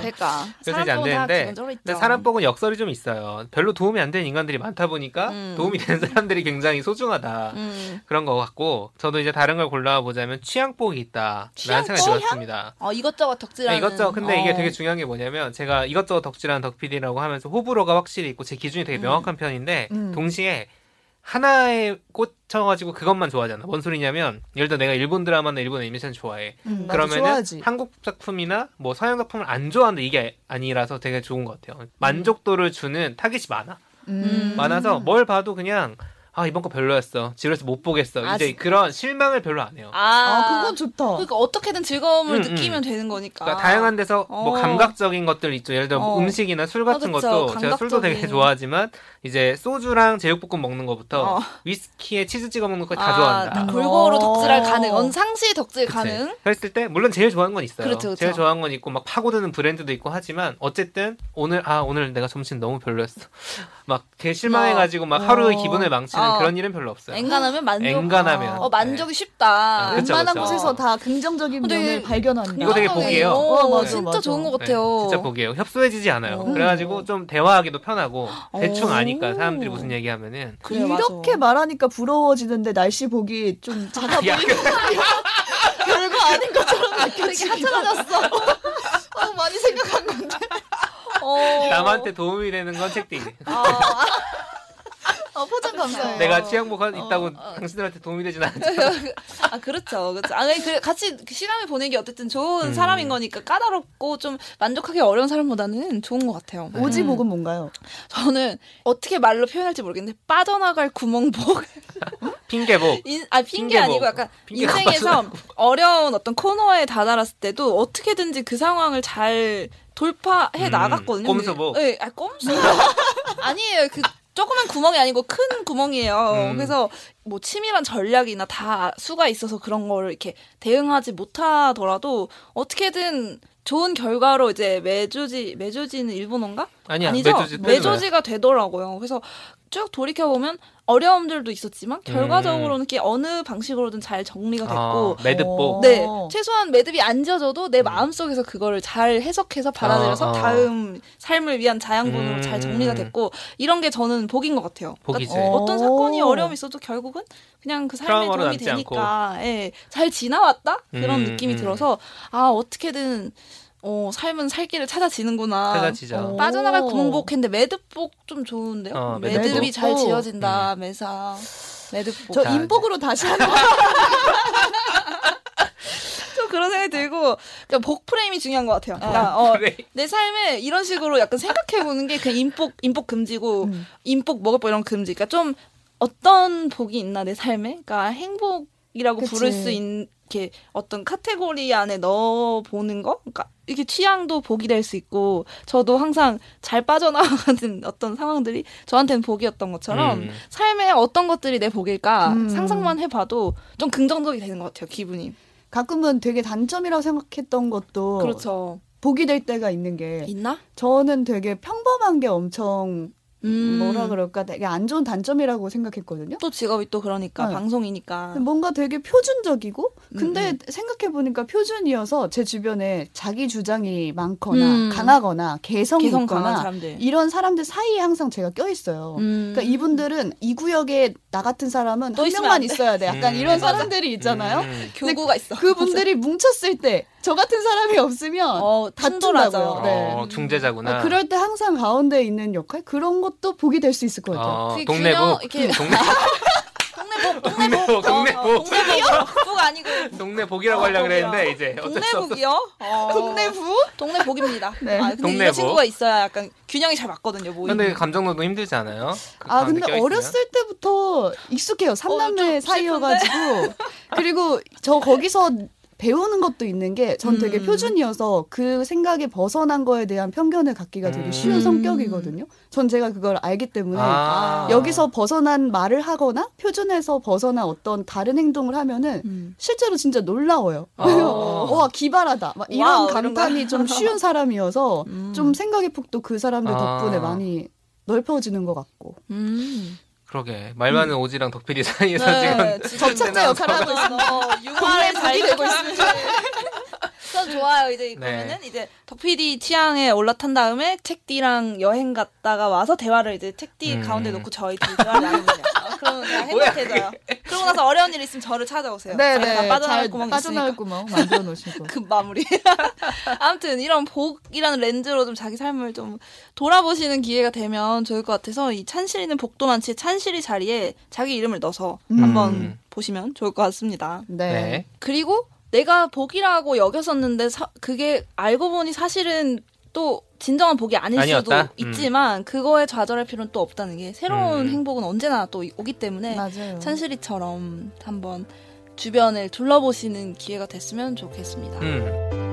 네. 그러니까 그래서 이제 안 되는데. 근데 사람복은 역설이 좀 있어요. 별로 도움이 안 되는 인간들이 많다 보니까 음. 도움이 되는 사람들이 굉장히 소중하다. 음. 그런 것 같고 저도 이제 다른 걸 골라 보자면 취향복이 있다라는 생각이 취향복? 들었습니다. 어, 이것저것 덕질하는. 네, 이것저것 근데 이게 어. 되게 중요한 게 뭐냐면 제가 이것저것 덕질하는 덕PD라고 하면서 호불호가 확실히 있고 제 기준이 되게 음. 명확한 편인데 음. 동시에 하나에 꽂혀가지고 그것만 좋아하잖아. 뭔 소리냐면 예를 들어 내가 일본 드라마나 일본 애니메이션 좋아해. 음, 그러면은. 한국 작품이나 뭐 서양 작품을 안 좋아하는데 이게 아니라서 되게 좋은 것 같아요. 만족도를 주는 타깃이 많아. 음. 많아서 뭘 봐도 그냥 아 이번 거 별로였어. 지루해서 못 보겠어. 아, 이제 진- 그런 실망을 별로 안 해요. 아, 아, 그건 좋다. 그러니까 어떻게든 즐거움을 음, 느끼면 음. 되는 거니까. 그러니까 다양한 데서 뭐 어. 감각적인 것들 있죠. 예를 들어 뭐 어. 음식이나 술 같은 어. 것도 제가 술도 되게 감각적인. 좋아하지만 이제 소주랑 제육볶음 먹는 것부터 어. 위스키에 치즈 찍어 먹는 거다 아, 좋아한다. 골고루 어. 덕질할 가능. 언상시 덕질 그치. 가능. 그랬을 때 물론 제일 좋아하는 건 있어요. 그렇죠, 그렇죠. 제일 좋아하는 건 있고 막 파고드는 브랜드도 있고 하지만 어쨌든 오늘 아 오늘 내가 점심 너무 별로였어. 막 되게 실망해가지고 막 하루의 어. 기분을 망치는 어. 그런 일은 별로 없어요. 엔간하면 만족. 엔간하면. 어, 만족이 쉽다. 아, 그쵸, 웬만한 그쵸. 곳에서 다 긍정적인 근데 면을 발견한다. 이거 되게 복이에요. 어, 어, 맞아, 진짜 맞아. 좋은 것 네, 같아요. 진짜 복이에요. 협소해지지 않아요. 어. 그래가지고 좀 대화하기도 편하고 대충 어. 아니까 사람들이 무슨 얘기하면은 그래, 이렇게 맞아. 말하니까 부러워지는데 날씨 보기 좀 작아 보이 야, 별거 아닌 것처럼 되게 느껴지기도 하찮아졌어. 어, 많이 생각한 건데. 어. 남한테 도움이 되는 건 책디. 아, 어, 포장 감사해요. 내가 취향복 어, 있다고 당신들한테 도움이 되진 않죠. 아 그렇죠, 그렇죠. 아, 그 같이 그 시간을 보내기 어쨌든 좋은 음. 사람인 거니까 까다롭고 좀 만족하기 어려운 사람보다는 좋은 것 같아요. 오지복은 뭔가요? 저는 어떻게 말로 표현할지 모르겠는데 빠져나갈 구멍복. 핑계복. 인, 아 핑계 핑계복. 아니고 약간 인생에서 어려운 어떤 코너에 다다랐을 때도 어떻게든지 그 상황을 잘 돌파해 음, 나갔거든요. 꼼수복. 네, 아 꼼수 아니에요. 그 조그만 구멍이 아니고 큰 구멍이에요. 음. 그래서 뭐 치밀한 전략이나 다 수가 있어서 그런 거를 이렇게 대응하지 못하더라도 어떻게든 좋은 결과로 이제 매조지 매조지는 일본어인가? 아니야. 아니죠. 매조지 매조지가 되더라고요. 그래서 쭉 돌이켜 보면 어려움들도 있었지만 결과적으로는 이게 어느 방식으로든 잘 정리가 됐고 어, 매듭복. 어. 네 최소한 매듭이 안 지어져도 내 음. 마음 속에서 그거를 잘 해석해서 받아들여서 어, 어. 다음 삶을 위한 자양분으로 음. 잘 정리가 됐고 이런 게 저는 복인 것 같아요. 복이지. 그러니까 어떤 오. 사건이 어려움이 있어도 결국은 그냥 그 삶에 트라우마로 도움이 되니까 예, 잘 지나왔다 그런 음, 느낌이 음. 들어서 아 어떻게든 어, 삶은 살 길을 찾아지는구나. 찾아지죠. 어. 빠져나갈 오. 구멍복인데 매듭복 좀 좋은데요? 어, 매듭이 매듭복. 잘 지어진다 매사 매듭복. 저 자, 인복으로 다시 한번 좀 그런 생각이 들고 그러니까 복 프레임이 중요한 것 같아요. 그러니까 어. 내 삶에 이런 식으로 약간 생각해 보는 게 그냥 인복 인복 금지고 음. 인복 먹을 거 이런 금지. 그러니까 좀 어떤 복이 있나 내 삶에? 그러니까 행복이라고 그치. 부를 수 있는 이렇게 어떤 카테고리 안에 넣어 보는 거? 그러니까 이게 취향도 복이 될 수 있고 저도 항상 잘 빠져나가는 어떤 상황들이 저한테는 복이었던 것처럼 음. 삶에 어떤 것들이 내 복일까 음. 상상만 해봐도 좀 긍정적이 되는 것 같아요 기분이. 가끔은 되게 단점이라고 생각했던 것도 그렇죠. 복이 될 때가 있는 게 있나? 저는 되게 평범한 게 엄청 음. 뭐라 그럴까 되게 안 좋은 단점이라고 생각했거든요. 또 직업이 또 그러니까 네. 방송이니까. 뭔가 되게 표준적이고 근데 음, 생각해 보니까 표준이어서 제 주변에 자기 주장이 많거나 음. 강하거나 개성이 개성 강한 있거나 사람들. 이런 사람들 사이에 항상 제가 껴 있어요. 음. 그러니까 이분들은 이 구역에 나 같은 사람은 또한 명만. 있어야 돼. 약간 음. 이런 맞아. 사람들이 있잖아요. 음. 교구가 있어. 그분들이 뭉쳤을 때 저 같은 사람이 없으면 어, 다툰다고요. 충돌하죠. 네. 어, 중재자구나. 아, 그럴 때 항상 가운데 있는 역할 그런 것도 복이 될 수 있을 것 같아요. 어, 이렇게 동네, 동네복 동네복, 동네복. 동네복 아니고 동네 복이라고 어, 하려고 복이라. 그랬는데 이제. 동네복이요? 어. 동네부? 동네복입니다. 네. 아, 동네복. 이런 친구가 있어야 약간 균형이 잘 맞거든요. 모임. 근데 감정노동 힘들지 않아요? 그 아 근데 껴있으면? 어렸을 때부터 익숙해요. 삼남매 좀 사이여가지고 그리고 저 거기서 배우는 것도 있는 게 전 되게 음. 표준이어서 그 생각에 벗어난 거에 대한 편견을 갖기가 되게 쉬운 음. 성격이거든요. 전 제가 그걸 알기 때문에 아. 여기서 벗어난 말을 하거나 표준에서 벗어난 어떤 다른 행동을 하면은 음. 실제로 진짜 놀라워요. 어. 와 기발하다. 막 이런 wow, 감탄이 좀 쉬운 사람이어서 음. 좀 생각의 폭도 그 사람들 아. 덕분에 많이 넓혀지는 것 같고. 음. 그러게 말 많은 오지랑 덕필이 사이에서 네, 지금 접착자 역할을 하고 있어. 융화를 잘 복이 되고 있습니다. 전 좋아요. 이제 네. 그러면은 이제 덕PD 취향에 올라탄 다음에 책디랑 여행 갔다가 와서 대화를 이제 책디 음. 가운데 놓고 저희 둘 대화 나누는 거예요. 어, 그러면 그냥 행복해져요. 그러고 나서 어려운 일 있으면 저를 찾아오세요. 네네. 잘 구멍이 빠져나갈 있으니까. 구멍 만들어 놓으시고. 그 마무리. 아무튼 이런 복이라는 렌즈로 좀 자기 삶을 좀 돌아보시는 기회가 되면 좋을 것 같아서 이 찬실이는 복도 많지 찬실이 자리에 자기 이름을 넣어서 음. 한번 보시면 좋을 것 같습니다. 네. 네. 그리고 내가 복이라고 여겼었는데 사- 그게 알고 보니 사실은 또 진정한 복이 아닐 아니었다? 수도 있지만 그거에 좌절할 필요는 또 없다는 게 새로운 음. 행복은 언제나 또 오기 때문에 맞아요. 찬실이처럼 한번 주변을 둘러보시는 기회가 됐으면 좋겠습니다. 음.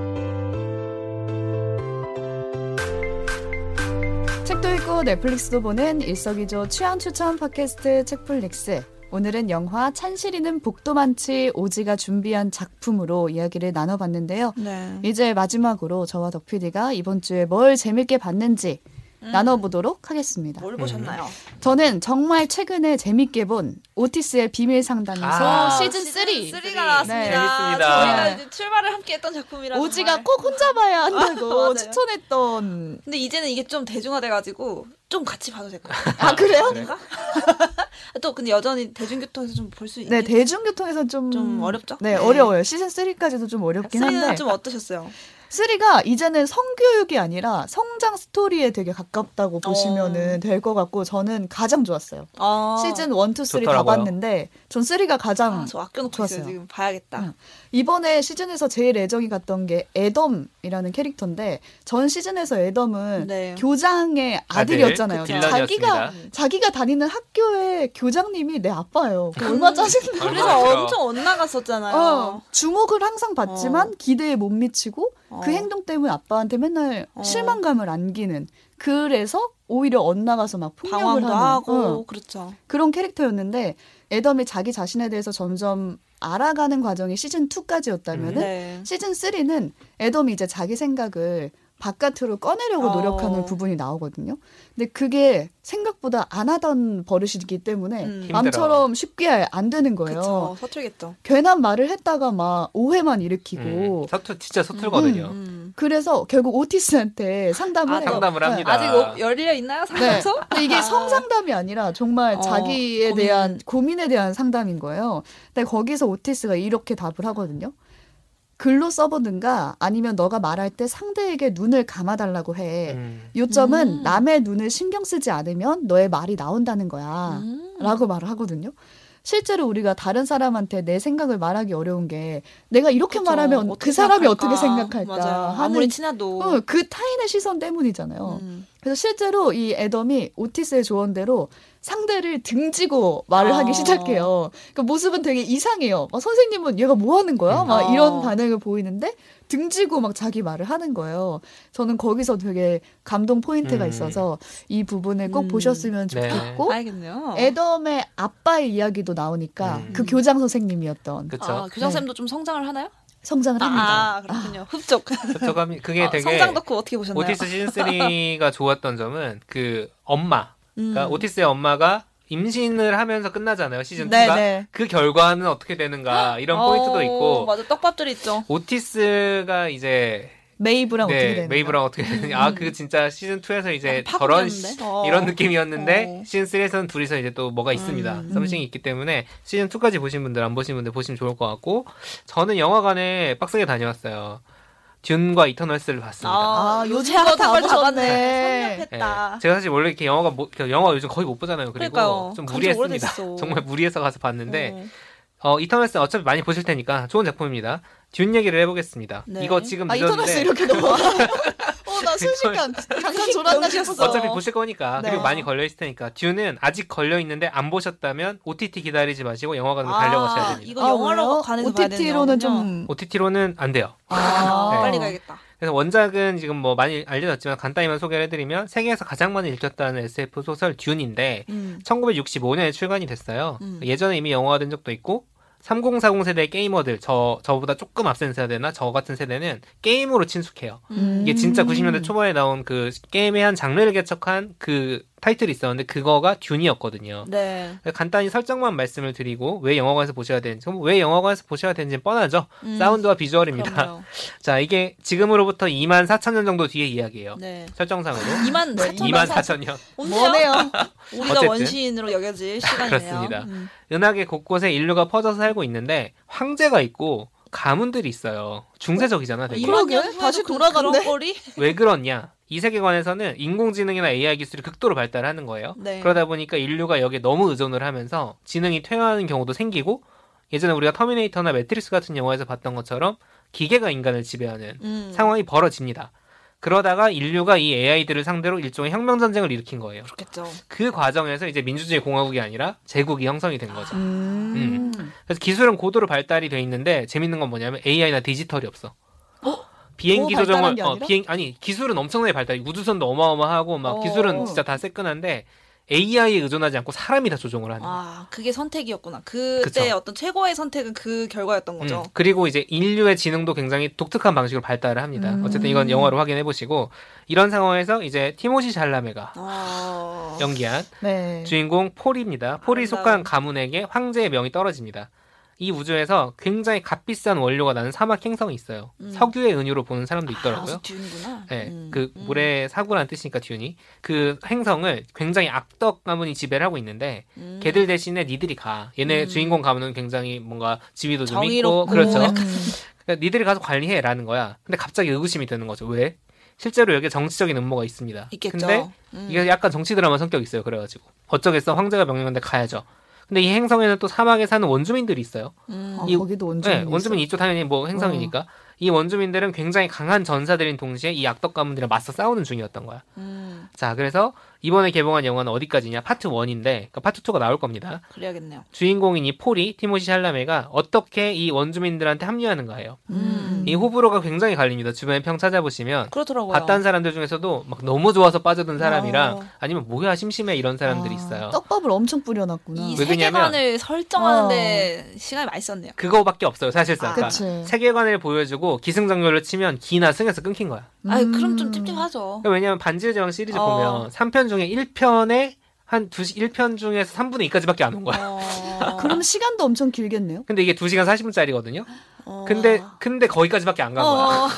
책도 읽고 넷플릭스도 보는 일석이조 취향 추천 팟캐스트 책플릭스. 오늘은 영화 찬실이는 복도 많지 오지가 준비한 작품으로 이야기를 나눠봤는데요. 네. 이제 마지막으로 저와 덕PD가 이번 주에 뭘 재밌게 봤는지 나눠보도록 하겠습니다. 뭘 보셨나요? 저는 정말 최근에 재밌게 본 오티스의 비밀 상담에서 아, 시즌 3. 3가 나왔습니다. 네. 재밌습니다. 저희가 이제 출발을 함께 했던 작품이라 오지가 꼭 혼자 봐야 한다고 맞아요. 추천했던. 근데 이제는 이게 좀 대중화돼가지고 좀 같이 봐도 될 것 같아요. 아, 그래요? 그래? 또 근데 여전히 대중교통에서 좀 볼수 네, 있는 대중교통에서 좀. 좀 어렵죠? 네, 네. 어려워요. 시즌 3까지도 좀 어렵긴 한데. 쓰리는 좀 어떠셨어요? 3가 이제는 성교육이 아니라 성장 스토리에 되게 가깝다고 보시면은 될 것 같고 저는 가장 좋았어요. 아, 시즌 1, 2, 3다 좋더라고요. 봤는데 전 3가 가장 아, 저 아껴놓고 좋았어요. 있어요. 지금 봐야겠다. 응. 이번에 시즌에서 제일 애정이 갔던 게 애덤이라는 캐릭터인데 전 시즌에서 애덤은 네. 교장의 아들이었잖아요. 아들, 그 자기가. 자기가 다니는 학교의 교장님이 내 아빠예요. 그거 얼마 짜증나. 그래서. 엄청 엇나갔었잖아요. 어, 주목을 항상 받지만 어. 기대에 못 미치고 어. 그 행동 때문에 아빠한테 맨날 어. 실망감을 안기는 그래서 오히려 엇나가서 막 폭력을 하고 어, 그렇죠. 그런 캐릭터였는데 애덤이 자기 자신에 대해서 점점 알아가는 과정이 시즌 2까지였다면은 네. 시즌 3는 애덤이 이제 자기 생각을 바깥으로 꺼내려고 어. 노력하는 부분이 나오거든요. 근데 그게 생각보다 안 하던 버릇이기 때문에 음. 맘처럼 쉽게 안 되는 거예요. 그쵸. 서툴겠죠. 괜한 말을 했다가 막 오해만 일으키고 음, 서투 진짜 서툴거든요. 음. 그래서 결국 오티스한테 상담을 아, 해요. 상담을 네. 합니다. 아직 오- 열려 있나요? 네. 상담소? 근데 이게 아. 성상담이 아니라 정말 어, 자기에 고민. 대한 고민에 대한 상담인 거예요. 근데 거기서 오티스가 이렇게 답을 하거든요. 글로 써보든가 아니면 너가 말할 때 상대에게 눈을 감아달라고 해. 음. 요점은 음. 남의 눈을 신경 쓰지 않으면 너의 말이 나온다는 거야. 음. 라고 말을 하거든요. 실제로 우리가 다른 사람한테 내 생각을 말하기 어려운 게 내가 이렇게 그쵸. 말하면 그 사람이 생각할까? 어떻게 생각할까 맞아요. 하는 아무리 친해도 어, 그 타인의 시선 때문이잖아요. 음. 그래서 실제로 이 애덤이 오티스의 조언대로 상대를 등지고 말을 아. 하기 시작해요. 그 모습은 되게 이상해요. 막 선생님은 얘가 뭐 하는 거야? 음. 막 아. 이런 반응을 보이는데 등지고 막 자기 말을 하는 거예요. 저는 거기서 되게 감동 포인트가 음. 있어서 이 부분을 꼭 음. 보셨으면 네. 좋겠고 알겠네요. 애덤의 아빠의 이야기도 나오니까 음. 그 교장 선생님이었던 그쵸. 아, 교장 쌤도 좀 성장을 하나요? 성장을 합니다. 아, 그렇군요. 흡족. 저감이 그게 아, 되게 성장 덕후 어떻게 보셨나요? 오티스 시즌 3가 좋았던 점은 그 엄마, 음. 그러니까 오티스의 엄마가 임신을 하면서 끝나잖아요 시즌 2가. 네네. 그 결과는 어떻게 되는가 이런 어, 포인트도 있고 맞아, 떡밥들이 있죠. 오티스가 이제 메이브랑 어떻게 네 되는 메이브랑 어떻게 되느냐 아그 진짜 시즌 2에서 이제 약간 저런 어. 이런 느낌이었는데 어. 시즌 3에서는 둘이서 이제 또 뭐가 있습니다 음, something이 있기 때문에 시즌 2까지 보신 분들 안 보신 분들 보시면 좋을 것 같고 저는 영화관에 빡세게 다녀왔어요 듄과 이터널스를 봤습니다. 아, 요즘 핫한 거다 걸다 보셨네. 봤네. 예. 섭렵했다. 제가 사실 원래 이렇게 영화가 뭐, 그 영화 요즘 거의 못 보잖아요. 그리고 그러니까요. 좀 무리했습니다. 정말 무리해서 가서 봤는데 어. 어, 이터널스 어차피 많이 보실 테니까 좋은 작품입니다. 듄 얘기를 해보겠습니다. 네. 이거 지금 아 이터널스 늦었는데 이렇게 넘어. 어, 나 순식간 잠깐 졸았나. 싶었어. 어차피 보실 거니까 네. 그리고 많이 걸려 있을 테니까 듀는 아직 걸려 있는데 안 보셨다면 OTT 기다리지 마시고 영화관으로 아, 달려가셔야 됩니다. 이거 영화로 가는 거 OTT로는 좀 OTT로는 안 돼요. 아, 네. 빨리 가야겠다. 그래서 원작은 지금 뭐 많이 알려졌지만 간단히만 소개를 해드리면 세계에서 가장 많이 읽혔다는 SF 소설 듀인데 음. 1965년에 출간이 됐어요. 음. 예전에 이미 영화가 된 적도 있고 3040 세대의 게이머들 저 저보다 조금 앞선 세대나 저 같은 세대는 게임으로 친숙해요. 음. 이게 진짜 90년대 초반에 나온 그 게임의 한 장르를 개척한 그 타이틀이 있었는데 그거가 듀니였거든요. 네. 간단히 설정만 말씀을 드리고 왜 영화관에서 보셔야 되는지 그럼 왜 영화관에서 보셔야 되는지 뻔하죠. 음. 사운드와 비주얼입니다. 그럼요. 자 이게 지금으로부터 2만 4천 년 정도 뒤의 이야기예요. 네. 설정상으로 2만 네, 4천 2만 4천 년. 뭐네요. 우리가 어쨌든. 원시인으로 여겨질 시간이네요. 그렇습니다. 음. 은하계 곳곳에 인류가 퍼져서 살고 있는데 황제가 있고 가문들이 있어요. 중세적이잖아. 되게. 이만 그러게, 다시 그-. 그런 꼴이? 왜 그렇냐? 이 세계관에서는 인공지능이나 AI 기술이 극도로 발달하는 거예요. 네. 그러다 보니까 인류가 여기에 너무 의존을 하면서 지능이 퇴화하는 경우도 생기고 예전에 우리가 터미네이터나 매트릭스 같은 영화에서 봤던 것처럼 기계가 인간을 지배하는 음. 상황이 벌어집니다. 그러다가 인류가 이 AI들을 상대로 일종의 혁명 전쟁을 일으킨 거예요. 그렇겠죠. 그 과정에서 이제 민주주의 공화국이 아니라 제국이 형성이 된 거죠. 음. 그래서 기술은 고도로 발달이 돼 있는데 재밌는 건 뭐냐면 AI나 디지털이 없어. 비행기 더 발달한 조정을 게 어? 비행 아니 기술은 엄청나게 발달. 우주선도 어마어마하고 막 어. 기술은 진짜 다 새끈한데 AI에 의존하지 않고 사람이 다 조종을 하는. 아, 그게 선택이었구나. 그때 그쵸. 어떤 최고의 선택은 그 결과였던 거죠. 음, 그리고 이제 인류의 지능도 굉장히 독특한 방식으로 발달을 합니다. 음. 어쨌든 이건 영화로 확인해 보시고 이런 상황에서 이제 티모시 샬라메가 아, 연기한 네. 주인공 폴입니다. 폴이. 속한 가문에게 황제의 명이 떨어집니다. 이 우주에서 굉장히 값비싼 원료가 나는 사막 행성이 있어요. 음. 석유의 은유로 보는 사람도 있더라고요. 아, 듀는구나. 네, 음, 그 음. 모래 사구라는 뜻이니까 듀니 그 행성을 굉장히 악덕 가문이 지배를 하고 있는데 음. 걔들 대신에 니들이 가. 얘네 음. 주인공 가문은 굉장히 뭔가 지위도 좀 있고 그렇죠. 그러니까 니들이 가서 관리해라는 거야. 근데 갑자기 의구심이 드는 거죠. 왜? 실제로 여기에 정치적인 음모가 있습니다. 있겠죠. 근데 음. 이게 약간 정치 드라마 성격이 있어요. 그래가지고 어쩌겠어 황제가 명령한데 가야죠. 근데 이 행성에는 또 사막에 사는 원주민들이 있어요. 음. 아, 이- 거기도 원주민. 네, 원주민 이쪽 당연히 뭐 행성이니까 어. 이 원주민들은 굉장히 강한 전사들인 동시에 이 악덕 가문들이랑 맞서 싸우는 중이었던 거야. 음, 자, 그래서 이번에 개봉한 영화는 어디까지냐? 파트 1인데 그러니까 파트 2가 나올 겁니다. 그래야겠네요. 주인공인 이 폴이 티모시 샬라메가 어떻게 이 원주민들한테 합류하는가예요. 음. 이 호불호가 굉장히 갈립니다. 주변에 평 찾아보시면 그렇더라고요. 봤다는 사람들 중에서도 막 너무 좋아서 빠져든 사람이랑 어. 아니면 뭐야 심심해 이런 사람들이 아, 있어요. 떡밥을 엄청 뿌려놨구나. 이 세계관을 설정하는데 시간이 많이 썼네요. 그거밖에 없어요 사실상. 아, 그러니까. 세계관을 보여주고 기승전결로 치면 기나 승에서 끊긴 거야. 아, 음. 그럼 좀 찝찝하죠. 그러니까 왜냐면 반지의 제왕 시리즈 어. 보면 3편 중에 1편에 한 2시 1편 중에서 3분의 2까지밖에 안 온 거야. 어... 그럼 시간도 엄청 길겠네요. 근데 이게 2시간 40분짜리거든요. 어... 근데 근데 거기까지밖에 안 간 거야. 어...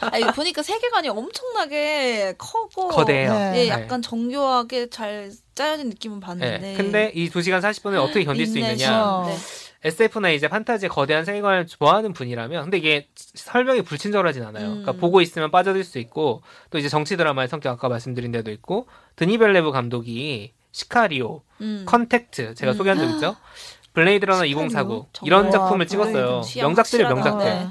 아니, 보니까 세계관이 엄청나게 커고 거대해요. 네. 예, 약간 정교하게 잘 짜여진 느낌은 봤는데. 네. 근데 이 2시간 40분을 어떻게 견딜 수 있느냐. 인내심. 네. SF나 이제 판타지 거대한 세계관을 좋아하는 분이라면 근데 이게 설명이 불친절하진 않아요. 음. 그러니까 보고 있으면 빠져들 수 있고 또 이제 정치 드라마의 성격 아까 말씀드린 데도 있고 드니 빌뇌브 감독이 시카리오, 음. 컨택트 제가 음. 소개한 적 있죠. 블레이드 러너 시카리오? 2049 정말 이런 와, 작품을 찍었어요. 명작들이. 명작들. 네.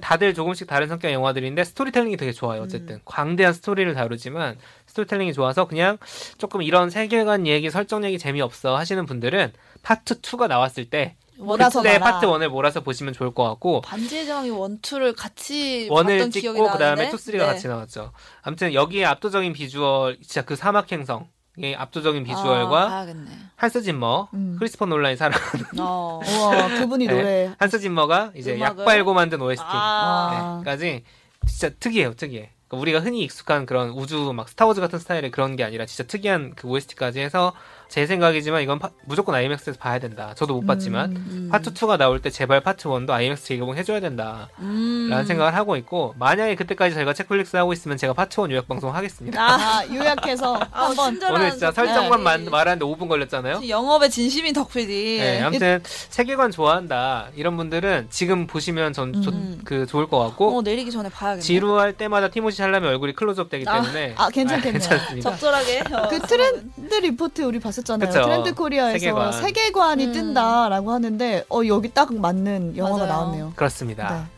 다들 조금씩 다른 성격 의 영화들인데 스토리텔링이 되게 좋아요. 어쨌든 광대한 스토리를 다루지만 스토리텔링이 좋아서 그냥 조금 이런 세계관 얘기, 설정 얘기 재미없어 하시는 분들은 파트 2가 나왔을 때 몰아서 그때 봐라. 파트 1을 몰아서 보시면 좋을 것 같고 반지의 제왕이 one, two를 같이 one을 찍고 그다음에 나는데. two, three가 네. 같이 나왔죠. 아무튼 여기에 압도적인 비주얼, 진짜 그 사막 행성의 압도적인 비주얼과 아. 한스 짐머, 음. 크리스토퍼 놀란이 사랑 어. 우와, 그분이 네. 노래. 한스 짐머가 이제 음악을- 약 빨고 만든 OST. 아. 아. 까지 진짜 특이해요, 특이해. 그러니까 우리가 흔히 익숙한 그런 우주 막 스타워즈 같은 스타일의 그런 게 아니라 진짜 특이한 그 OST까지 해서 제 생각이지만 이건 파- 무조건 IMAX에서 봐야 된다. 저도 못 봤지만 음. 파트 2가 나올 때 제발 파트 1도 IMAX 재개봉 해줘야 된다. 음. 라는 생각을 하고 있고 만약에 그때까지 저희가 책플릭스 하고 있으면 제가 파트 1 요약 방송 하겠습니다. 아, 아, 요약해서 아, 한번. 친절한 오늘 진짜 설정만 만- 말하는데 5분 걸렸잖아요. 영업에 진심인 덕PD. 네, 아무튼 세계관 좋아한다 이런 분들은 지금 보시면 전 조- 음. 그 좋을 것 같고 어, 내리기 전에 봐야겠네. 지루할 때마다 티모시 샬라메 얼굴이 클로즈업 되기 아, 때문에 아, 괜찮겠네요. 괜찮습니다. 적절하게. 어, 그 트렌드 리포트 우리 봤었잖아요. 그쵸. 트렌드 코리아에서 세계관. 세계관. 이 음. 뜬다라고 하는데 어 여기 딱 맞는 영화가 맞아요. 나왔네요. 그렇습니다. 네.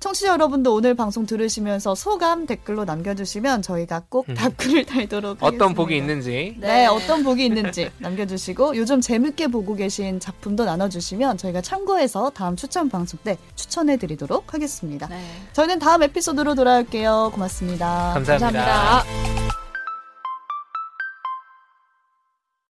청취자 여러분도 오늘 방송 들으시면서 소감 댓글로 남겨주시면 저희가 꼭 음. 답글을 달도록 하겠습니다. 어떤 복이 있는지 네. 어떤 복이 있는지 남겨주시고 요즘 재밌게 보고 계신 작품도 나눠주시면 저희가 참고해서 다음 추천 방송 때 추천해드리도록 하겠습니다. 네. 저희는 다음 에피소드로 돌아올게요. 고맙습니다. 감사합니다. 감사합니다.